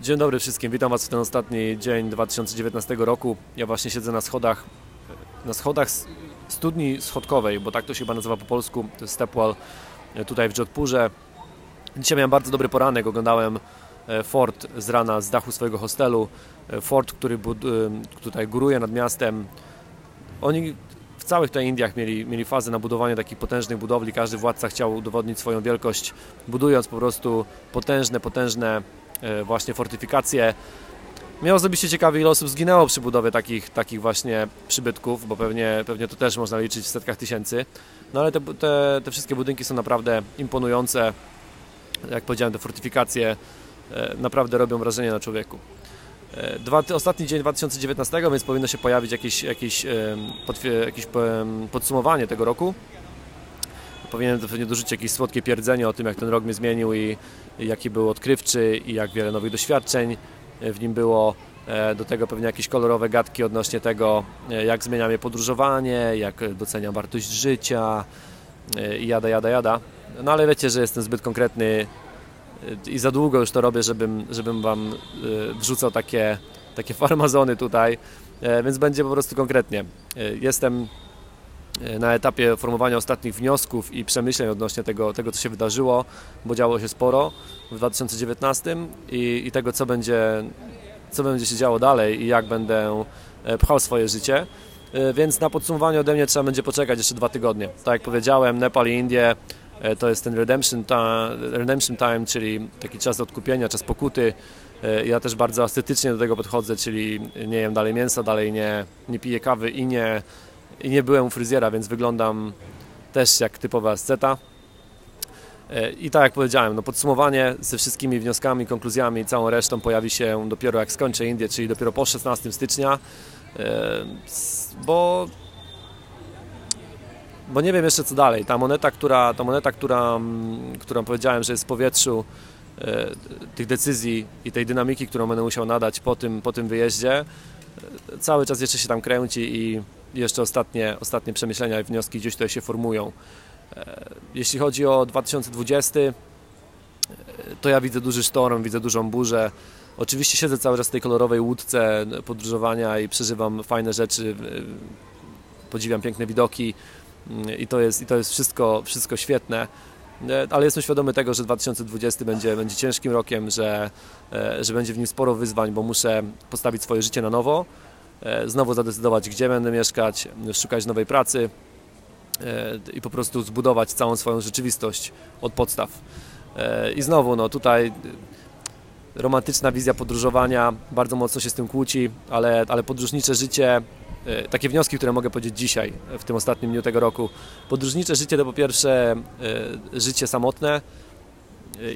Dzień dobry wszystkim, witam Was w ten ostatni dzień 2019 roku. Ja właśnie siedzę na schodach, na schodach studni schodkowej, bo tak to się chyba nazywa po polsku, to jest Stepwell, e, tutaj w Jodhpurze. Dzisiaj miałem bardzo dobry poranek, oglądałem e, fort z rana z dachu swojego hostelu. E, fort, który tutaj góruje nad miastem. Oni w całych tutaj Indiach mieli, mieli fazę na budowanie takich potężnych budowli. Każdy władca chciał udowodnić swoją wielkość, budując po prostu potężne, potężne E, właśnie fortyfikacje. Mnie osobiście ciekawi, ile osób zginęło przy budowie takich, takich właśnie przybytków, bo pewnie, pewnie to też można liczyć w setkach tysięcy. No ale te, te, te wszystkie budynki są naprawdę imponujące. Jak powiedziałem, te fortyfikacje e, naprawdę robią wrażenie na człowieku. E, dwa, ostatni dzień 2019, więc powinno się pojawić jakieś, jakieś, jakieś podsumowanie tego roku. Powinienem pewnie dorzucić jakieś słodkie pierdzenie o tym, jak ten rok mnie zmienił i, i jaki był odkrywczy i jak wiele nowych doświadczeń w nim było. E, do tego pewnie jakieś kolorowe gadki odnośnie tego, e, jak zmienia mnie podróżowanie, jak doceniam wartość życia e, i jada, jada, jada. No ale wiecie, że jestem zbyt konkretny i za długo już to robię, żebym, żebym Wam wrzucał takie, takie farmazony tutaj, więc będzie po prostu konkretnie. Jestem E, na etapie formowania ostatnich wniosków i przemyśleń odnośnie tego, tego co się wydarzyło, bo działo się sporo w 2019 i, i tego, co będzie, co będzie się działo dalej i jak będę e, pchał swoje życie. E, więc na podsumowanie ode mnie trzeba będzie poczekać jeszcze dwa tygodnie. Tak jak powiedziałem, Nepal i Indie to jest ten redemption time, redemption time, czyli taki czas odkupienia, czas pokuty. Ja też bardzo estetycznie do tego podchodzę, czyli nie jem dalej mięsa, dalej nie, nie piję kawy i nie i nie byłem u fryzjera, więc wyglądam też jak typowa asceta. E, I tak jak powiedziałem, no podsumowanie ze wszystkimi wnioskami, konkluzjami i całą resztą pojawi się dopiero jak skończę Indię, czyli dopiero po 16 stycznia, e, bo, bo nie wiem jeszcze co dalej. Ta moneta, która, ta moneta, która, mm, którą powiedziałem, że jest w powietrzu e, tych decyzji i tej dynamiki, którą będę musiał nadać po tym, po tym wyjeździe, cały czas jeszcze się tam kręci i jeszcze ostatnie, ostatnie przemyślenia i wnioski gdzieś tutaj się formują. E, jeśli chodzi o 2020, e, to ja widzę duży sztorm, widzę dużą burzę. Oczywiście siedzę cały czas w tej kolorowej łódce podróżowania i przeżywam fajne rzeczy, e, podziwiam piękne widoki i to jest, i to jest wszystko, wszystko świetne. Ale jestem świadomy tego, że 2020 będzie, będzie ciężkim rokiem, że, że będzie w nim sporo wyzwań, bo muszę postawić swoje życie na nowo E, znowu zadecydować, gdzie będę mieszkać, szukać nowej pracy e, i po prostu zbudować całą swoją rzeczywistość od podstaw. E, I znowu, no tutaj romantyczna wizja podróżowania bardzo mocno się z tym kłóci, ale, ale podróżnicze życie, takie wnioski, które mogę powiedzieć dzisiaj, w tym ostatnim dniu tego roku. Podróżnicze życie to po pierwsze życie samotne,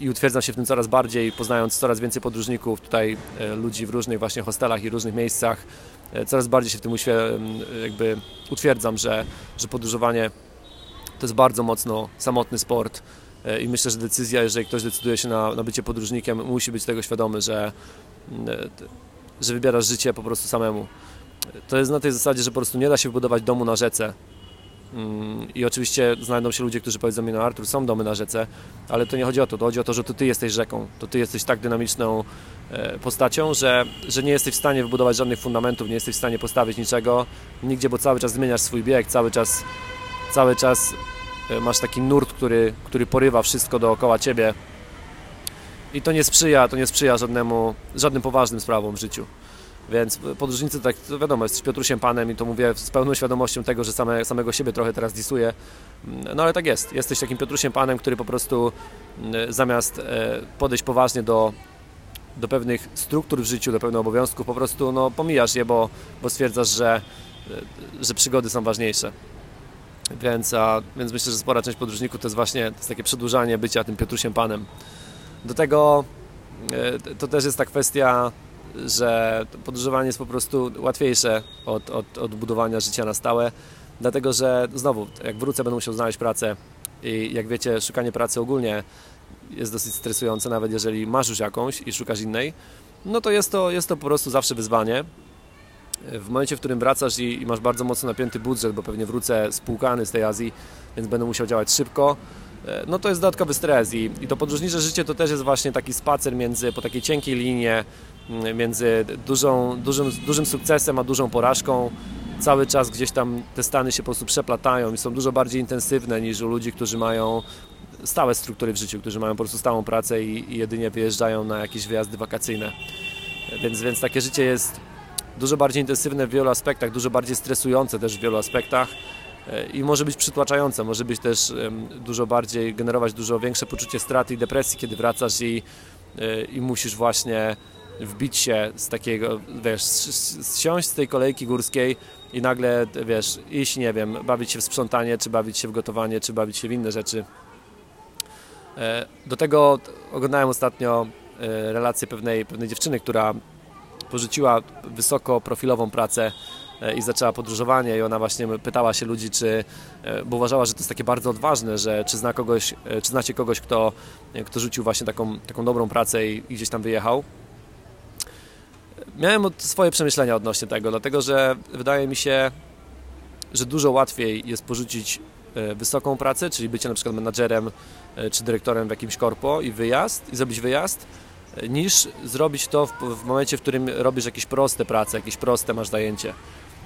i utwierdzam się w tym coraz bardziej, poznając coraz więcej podróżników, tutaj ludzi w różnych właśnie hostelach i różnych miejscach, E, coraz bardziej się w tym jakby utwierdzam, że, że podróżowanie to jest bardzo mocno samotny sport e, i myślę, że decyzja, jeżeli ktoś decyduje się na, na bycie podróżnikiem, musi być tego świadomy, że, e, że wybierasz życie po prostu samemu. To jest na tej zasadzie, że po prostu nie da się wybudować domu na rzece, Mm, I oczywiście znajdą się ludzie, którzy powiedzą mi, no Artur, są domy na rzece, ale to nie chodzi o to, to chodzi o to, że to Ty jesteś rzeką, to Ty jesteś tak dynamiczną e, postacią, że, że nie jesteś w stanie wybudować żadnych fundamentów, nie jesteś w stanie postawić niczego nigdzie, bo cały czas zmieniasz swój bieg, cały czas, cały czas e, masz taki nurt, który, który porywa wszystko dookoła Ciebie. I to nie sprzyja, to nie sprzyja żadnemu, żadnym poważnym sprawom w życiu. Więc podróżnicy, tak wiadomo, jesteś Piotrusiem Panem i to mówię z pełną świadomością tego, że same, samego siebie trochę teraz disuję. No ale tak jest. Jesteś takim Piotrusiem Panem, który po prostu mm, zamiast e, podejść poważnie do, do pewnych struktur w życiu, do pewnych obowiązków, po prostu no, pomijasz je, bo, bo stwierdzasz, że, e, że przygody są ważniejsze. Więc, a, więc myślę, że spora część podróżników to jest właśnie to jest takie przedłużanie bycia tym Piotrusiem Panem. Do tego e, to też jest ta kwestia że podróżowanie jest po prostu łatwiejsze od, od, od budowania życia na stałe, dlatego że znowu, jak wrócę, będę musiał znaleźć pracę i jak wiecie, szukanie pracy ogólnie jest dosyć stresujące, nawet jeżeli masz już jakąś i szukasz innej, no to jest to, jest to po prostu zawsze wyzwanie. W momencie, w którym wracasz i, i masz bardzo mocno napięty budżet, bo pewnie wrócę spłukany z tej Azji, więc będę musiał działać szybko, no to jest dodatkowy stres i, i to podróżnicze życie to też jest właśnie taki spacer między, po takiej cienkiej linie, między dużą, dużym, dużym sukcesem a dużą porażką. Cały czas gdzieś tam te stany się po prostu przeplatają i są dużo bardziej intensywne niż u ludzi, którzy mają stałe struktury w życiu, którzy mają po prostu stałą pracę i, i jedynie wyjeżdżają na jakieś wyjazdy wakacyjne. Więc, więc takie życie jest dużo bardziej intensywne w wielu aspektach, dużo bardziej stresujące też w wielu aspektach e, i może być przytłaczające, może być też dużo bardziej, generować dużo większe poczucie straty i depresji, kiedy wracasz i, e, i musisz właśnie wbić się z takiego, wiesz, zsiąść z tej kolejki górskiej i nagle, wiesz, iść, nie wiem, bawić się w sprzątanie, czy bawić się w gotowanie, czy bawić się w inne rzeczy. E, do tego oglądałem ostatnio relację pewnej, pewnej dziewczyny, która porzuciła wysokoprofilową pracę e, i zaczęła podróżowanie i ona właśnie pytała się ludzi, czy, e, bo uważała, że to jest takie bardzo odważne, że czy zna kogoś, e, czy znacie kogoś, kto, kto rzucił właśnie taką, taką dobrą pracę i, i gdzieś tam wyjechał. Miałem swoje przemyślenia odnośnie tego, dlatego że wydaje mi się, że dużo łatwiej jest porzucić wysoką pracę, czyli bycie na przykład menadżerem czy dyrektorem w jakimś korpo i wyjazd, i zrobić wyjazd, niż zrobić to w, w momencie, w którym robisz jakieś proste prace, jakieś proste masz zajęcie.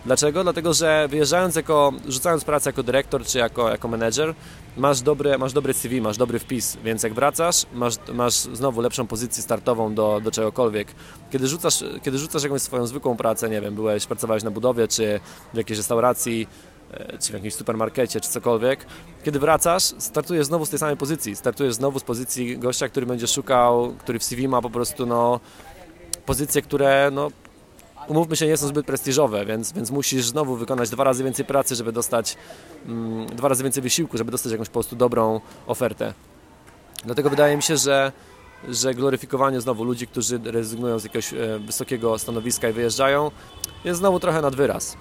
Dlaczego? Dlatego, że wyjeżdżając jako, rzucając pracę jako dyrektor czy jako, jako menedżer, masz dobry, masz dobry CV, masz dobry wpis, więc jak wracasz, masz, masz znowu lepszą pozycję startową do, do czegokolwiek. Kiedy rzucasz, kiedy rzucasz jakąś swoją zwykłą pracę, nie wiem, byłeś, pracowałeś na budowie czy w jakiejś restauracji, E, czy w jakimś supermarkecie, czy cokolwiek, kiedy wracasz, startujesz znowu z tej samej pozycji. Startujesz znowu z pozycji gościa, który będzie szukał, który w CV ma po prostu no, pozycje, które no, umówmy się, nie są zbyt prestiżowe, więc, więc musisz znowu wykonać dwa razy więcej pracy, żeby dostać mm, dwa razy więcej wysiłku, żeby dostać jakąś po prostu dobrą ofertę. Dlatego wydaje mi się, że, że gloryfikowanie znowu ludzi, którzy rezygnują z jakiegoś e, wysokiego stanowiska i wyjeżdżają, jest znowu trochę nad wyraz.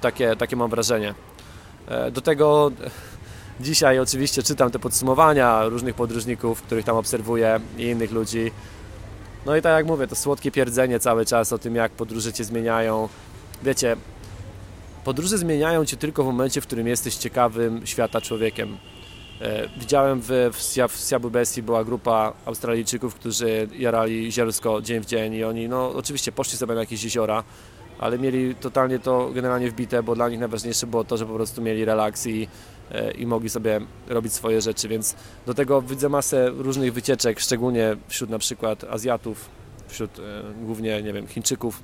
Takie, takie mam wrażenie. E, do tego dzisiaj oczywiście czytam te podsumowania różnych podróżników, których tam obserwuję i innych ludzi. No i tak jak mówię, to słodkie pierdzenie cały czas o tym, jak podróże Cię zmieniają. Wiecie, podróże zmieniają Cię tylko w momencie, w którym jesteś ciekawym świata człowiekiem. E, widziałem w, w, w była grupa Australijczyków, którzy jarali zielsko dzień w dzień i oni no oczywiście poszli sobie na jakieś jeziora, ale mieli totalnie to generalnie wbite, bo dla nich najważniejsze było to, że po prostu mieli relaks i, i mogli sobie robić swoje rzeczy, więc do tego widzę masę różnych wycieczek, szczególnie wśród na przykład Azjatów, wśród e, głównie, nie wiem, Chińczyków,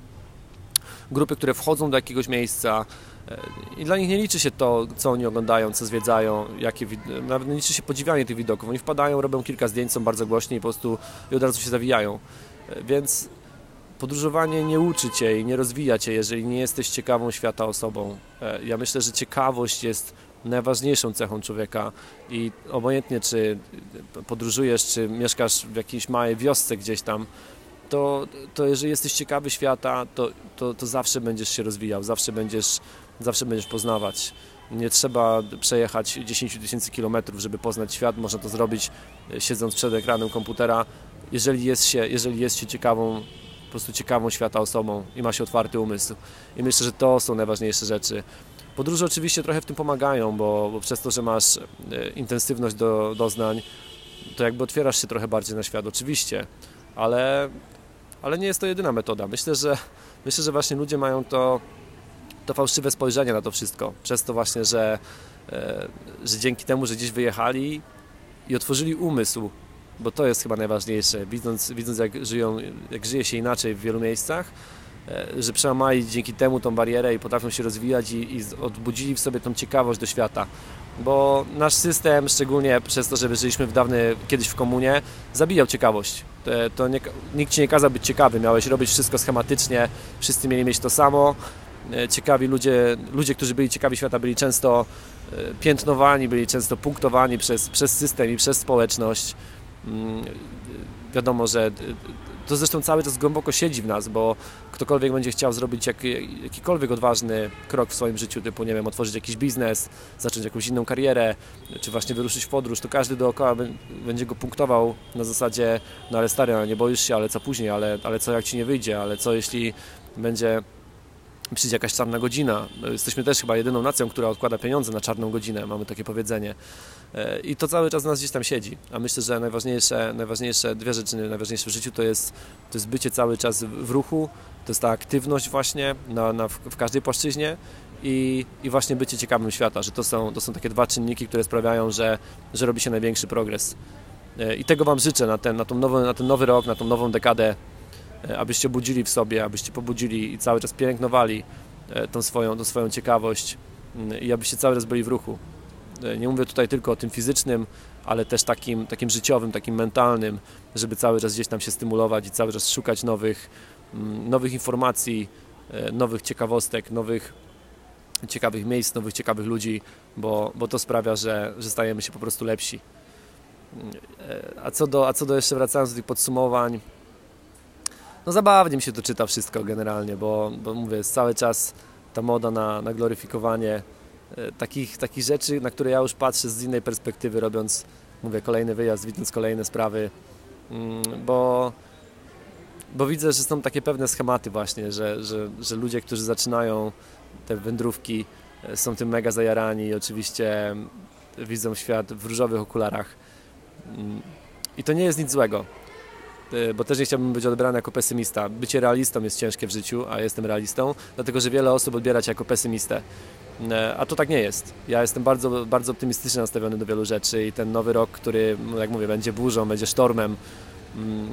grupy, które wchodzą do jakiegoś miejsca e, i dla nich nie liczy się to, co oni oglądają, co zwiedzają, jakie, nawet nie liczy się podziwianie tych widoków. Oni wpadają, robią kilka zdjęć, są bardzo głośni i po prostu i od razu się zawijają. Więc podróżowanie nie uczy cię i nie rozwija cię, jeżeli nie jesteś ciekawą świata osobą. E, ja myślę, że ciekawość jest najważniejszą cechą człowieka i obojętnie czy podróżujesz, czy mieszkasz w jakiejś małej wiosce gdzieś tam, to, to jeżeli jesteś ciekawy świata, to, to, to zawsze będziesz się rozwijał, zawsze będziesz, zawsze będziesz poznawać. Nie trzeba przejechać 10 tysięcy kilometrów, żeby poznać świat. Można to zrobić e, siedząc przed ekranem komputera. Jeżeli jest się, jeżeli jest się ciekawą prostu ciekawą świata osobą i ma się otwarty umysł. I myślę, że to są najważniejsze rzeczy. Podróże oczywiście trochę w tym pomagają, bo, bo przez to, że masz e, intensywność do doznań, to jakby otwierasz się trochę bardziej na świat, oczywiście, ale, ale nie jest to jedyna metoda. Myślę, że, myślę, że właśnie ludzie mają to, to fałszywe spojrzenie na to wszystko, przez to właśnie, że, e, że dzięki temu, że gdzieś wyjechali i otworzyli umysł bo to jest chyba najważniejsze, widząc, widząc jak, żyją, jak żyje się inaczej w wielu miejscach, że przełamali dzięki temu tą barierę i potrafią się rozwijać i, i odbudzili w sobie tą ciekawość do świata. Bo nasz system, szczególnie przez to, że żyliśmy w dawny, kiedyś w komunie, zabijał ciekawość. To, to nie, nikt ci nie kazał być ciekawy, miałeś robić wszystko schematycznie, wszyscy mieli mieć to samo. E, ciekawi ludzie, ludzie, którzy byli ciekawi świata, byli często e, piętnowani, byli często punktowani przez, przez system i przez społeczność. Wiadomo, że to zresztą cały czas głęboko siedzi w nas, bo ktokolwiek będzie chciał zrobić jak, jakikolwiek odważny krok w swoim życiu, typu, nie wiem, otworzyć jakiś biznes, zacząć jakąś inną karierę, czy właśnie wyruszyć w podróż, to każdy dookoła będzie go punktował na zasadzie, no ale stary, no nie boisz się, ale co później, ale, ale co jak ci nie wyjdzie, ale co jeśli będzie przyjdzie jakaś czarna godzina. Jesteśmy też chyba jedyną nacją, która odkłada pieniądze na czarną godzinę, mamy takie powiedzenie. E, I to cały czas nas gdzieś tam siedzi. A myślę, że najważniejsze, najważniejsze dwie rzeczy, najważniejsze w życiu to jest, to jest bycie cały czas w ruchu, to jest ta aktywność właśnie na, na, w każdej płaszczyźnie i, i właśnie bycie ciekawym świata, że to są, to są takie dwa czynniki, które sprawiają, że, że robi się największy progres. E, I tego Wam życzę na ten, na, tą nowy, na ten nowy rok, na tą nową dekadę, abyście budzili w sobie, abyście pobudzili i cały czas pielęgnowali e, tą swoją, tą swoją ciekawość mm, i abyście cały czas byli w ruchu. Nie mówię tutaj tylko o tym fizycznym, ale też takim, takim życiowym, takim mentalnym, żeby cały czas gdzieś tam się stymulować i cały czas szukać nowych, mm, nowych informacji, nowych ciekawostek, nowych ciekawych miejsc, nowych ciekawych ludzi, bo, bo to sprawia, że, że stajemy się po prostu lepsi. A co, do, a co do jeszcze wracając do tych podsumowań, no zabawnie mi się to czyta wszystko generalnie, bo, bo mówię, jest cały czas ta moda na, na gloryfikowanie e, takich, takich rzeczy, na które ja już patrzę z innej perspektywy, robiąc, mówię, kolejny wyjazd, widząc kolejne sprawy, mm, bo, bo widzę, że są takie pewne schematy właśnie, że, że, że ludzie, którzy zaczynają te wędrówki, e, są tym mega zajarani i oczywiście widzą świat w różowych okularach. I to nie jest nic złego, bo też nie chciałbym być odbrany jako pesymista. Bycie realistą jest ciężkie w życiu, a jestem realistą, dlatego że wiele osób odbiera cię jako pesymistę. Y, a to tak nie jest. Ja jestem bardzo, bardzo optymistycznie nastawiony do wielu rzeczy i ten nowy rok, który, jak mówię, będzie burzą, będzie sztormem. Mm,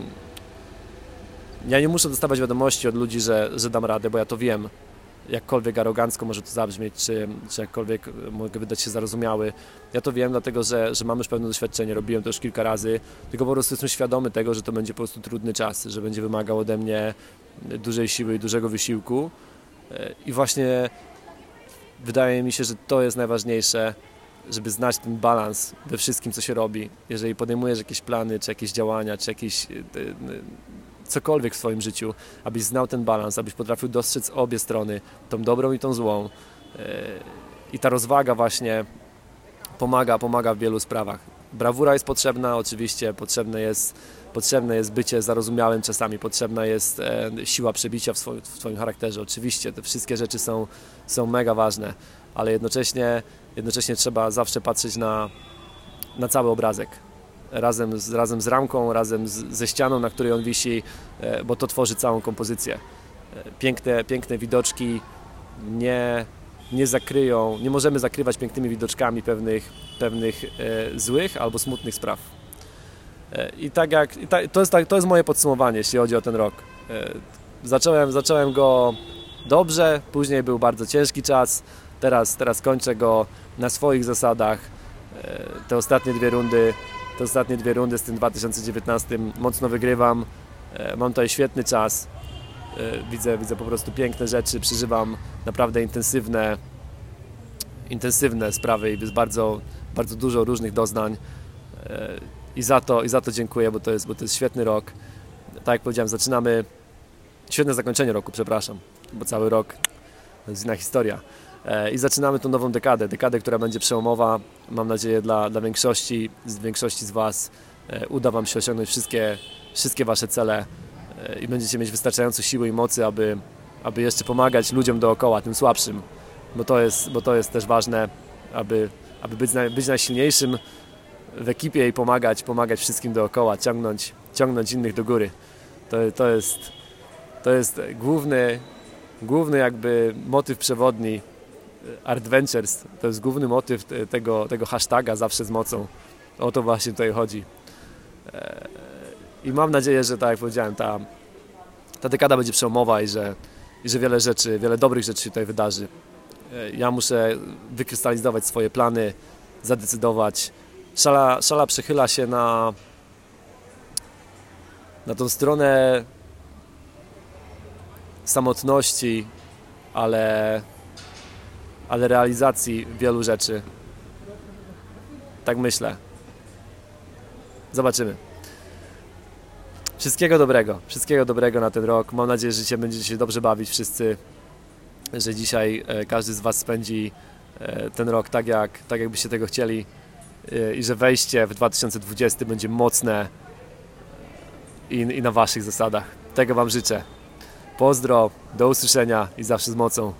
ja nie muszę dostawać wiadomości od ludzi, że, że dam radę, bo ja to wiem jakkolwiek arogancko może to zabrzmieć, czy, czy jakkolwiek mogę wydać się zarozumiały. Ja to wiem, dlatego że, że mam już pewne doświadczenie, robiłem to już kilka razy, tylko po prostu jestem świadomy tego, że to będzie po prostu trudny czas, że będzie wymagał ode mnie dużej siły i dużego wysiłku. I właśnie wydaje mi się, że to jest najważniejsze, żeby znać ten balans we wszystkim, co się robi. Jeżeli podejmujesz jakieś plany, czy jakieś działania, czy jakieś cokolwiek w swoim życiu, abyś znał ten balans, abyś potrafił dostrzec obie strony, tą dobrą i tą złą. E, I ta rozwaga właśnie pomaga, pomaga w wielu sprawach. Brawura jest potrzebna, oczywiście potrzebne jest, potrzebne jest bycie zarozumiałym czasami, potrzebna jest e, siła przebicia w swoim, w swoim charakterze. Oczywiście te wszystkie rzeczy są, są mega ważne, ale jednocześnie, jednocześnie trzeba zawsze patrzeć na, na cały obrazek razem z, razem z ramką, razem z, ze ścianą, na której on wisi, e, bo to tworzy całą kompozycję. E, piękne, piękne widoczki nie, nie zakryją, nie możemy zakrywać pięknymi widoczkami pewnych, pewnych e, złych albo smutnych spraw. I tak jak, i to, jest, tak, to jest moje podsumowanie, jeśli chodzi o ten rok. Zacząłem, zacząłem go dobrze, później był bardzo ciężki czas, teraz, teraz kończę go na swoich zasadach. Te ostatnie dwie rundy te ostatnie dwie rundy z tym 2019 mocno wygrywam. E, mam tutaj świetny czas. E, widzę, widzę po prostu piękne rzeczy, przeżywam naprawdę intensywne, intensywne sprawy i jest bardzo, bardzo dużo różnych doznań. E, I za, to, I za to dziękuję, bo to, jest, bo to jest świetny rok. Tak jak powiedziałem, zaczynamy świetne zakończenie roku, przepraszam, bo cały rok to jest inna historia. E, i zaczynamy tą nową dekadę, dekadę, która będzie przełomowa, mam nadzieję dla, dla większości, z większości z Was e, uda Wam się osiągnąć wszystkie, wszystkie Wasze cele e, i będziecie mieć wystarczająco siły i mocy, aby, aby jeszcze pomagać ludziom dookoła, tym słabszym, bo to jest, bo to jest też ważne, aby, aby być, być najsilniejszym w ekipie i pomagać, pomagać wszystkim dookoła, ciągnąć, ciągnąć innych do góry. To, to, jest, to jest główny, główny jakby motyw przewodni Adventures to jest główny motyw tego, tego hashtaga zawsze z mocą. O to właśnie tutaj chodzi. E, I mam nadzieję, że tak jak powiedziałem, ta, ta dekada będzie przełomowa i że, i że wiele rzeczy, wiele dobrych rzeczy się tutaj wydarzy. E, ja muszę wykrystalizować swoje plany, zadecydować. Szala, szala przechyla się na, na tą stronę samotności, ale ale realizacji wielu rzeczy. Tak myślę. Zobaczymy. Wszystkiego dobrego. Wszystkiego dobrego na ten rok. Mam nadzieję, że się będziecie się dobrze bawić wszyscy. Że dzisiaj e, każdy z Was spędzi e, ten rok tak, jak, tak jakbyście tego chcieli e, i że wejście w 2020 będzie mocne i, i na Waszych zasadach. Tego Wam życzę. Pozdro, do usłyszenia i zawsze z mocą.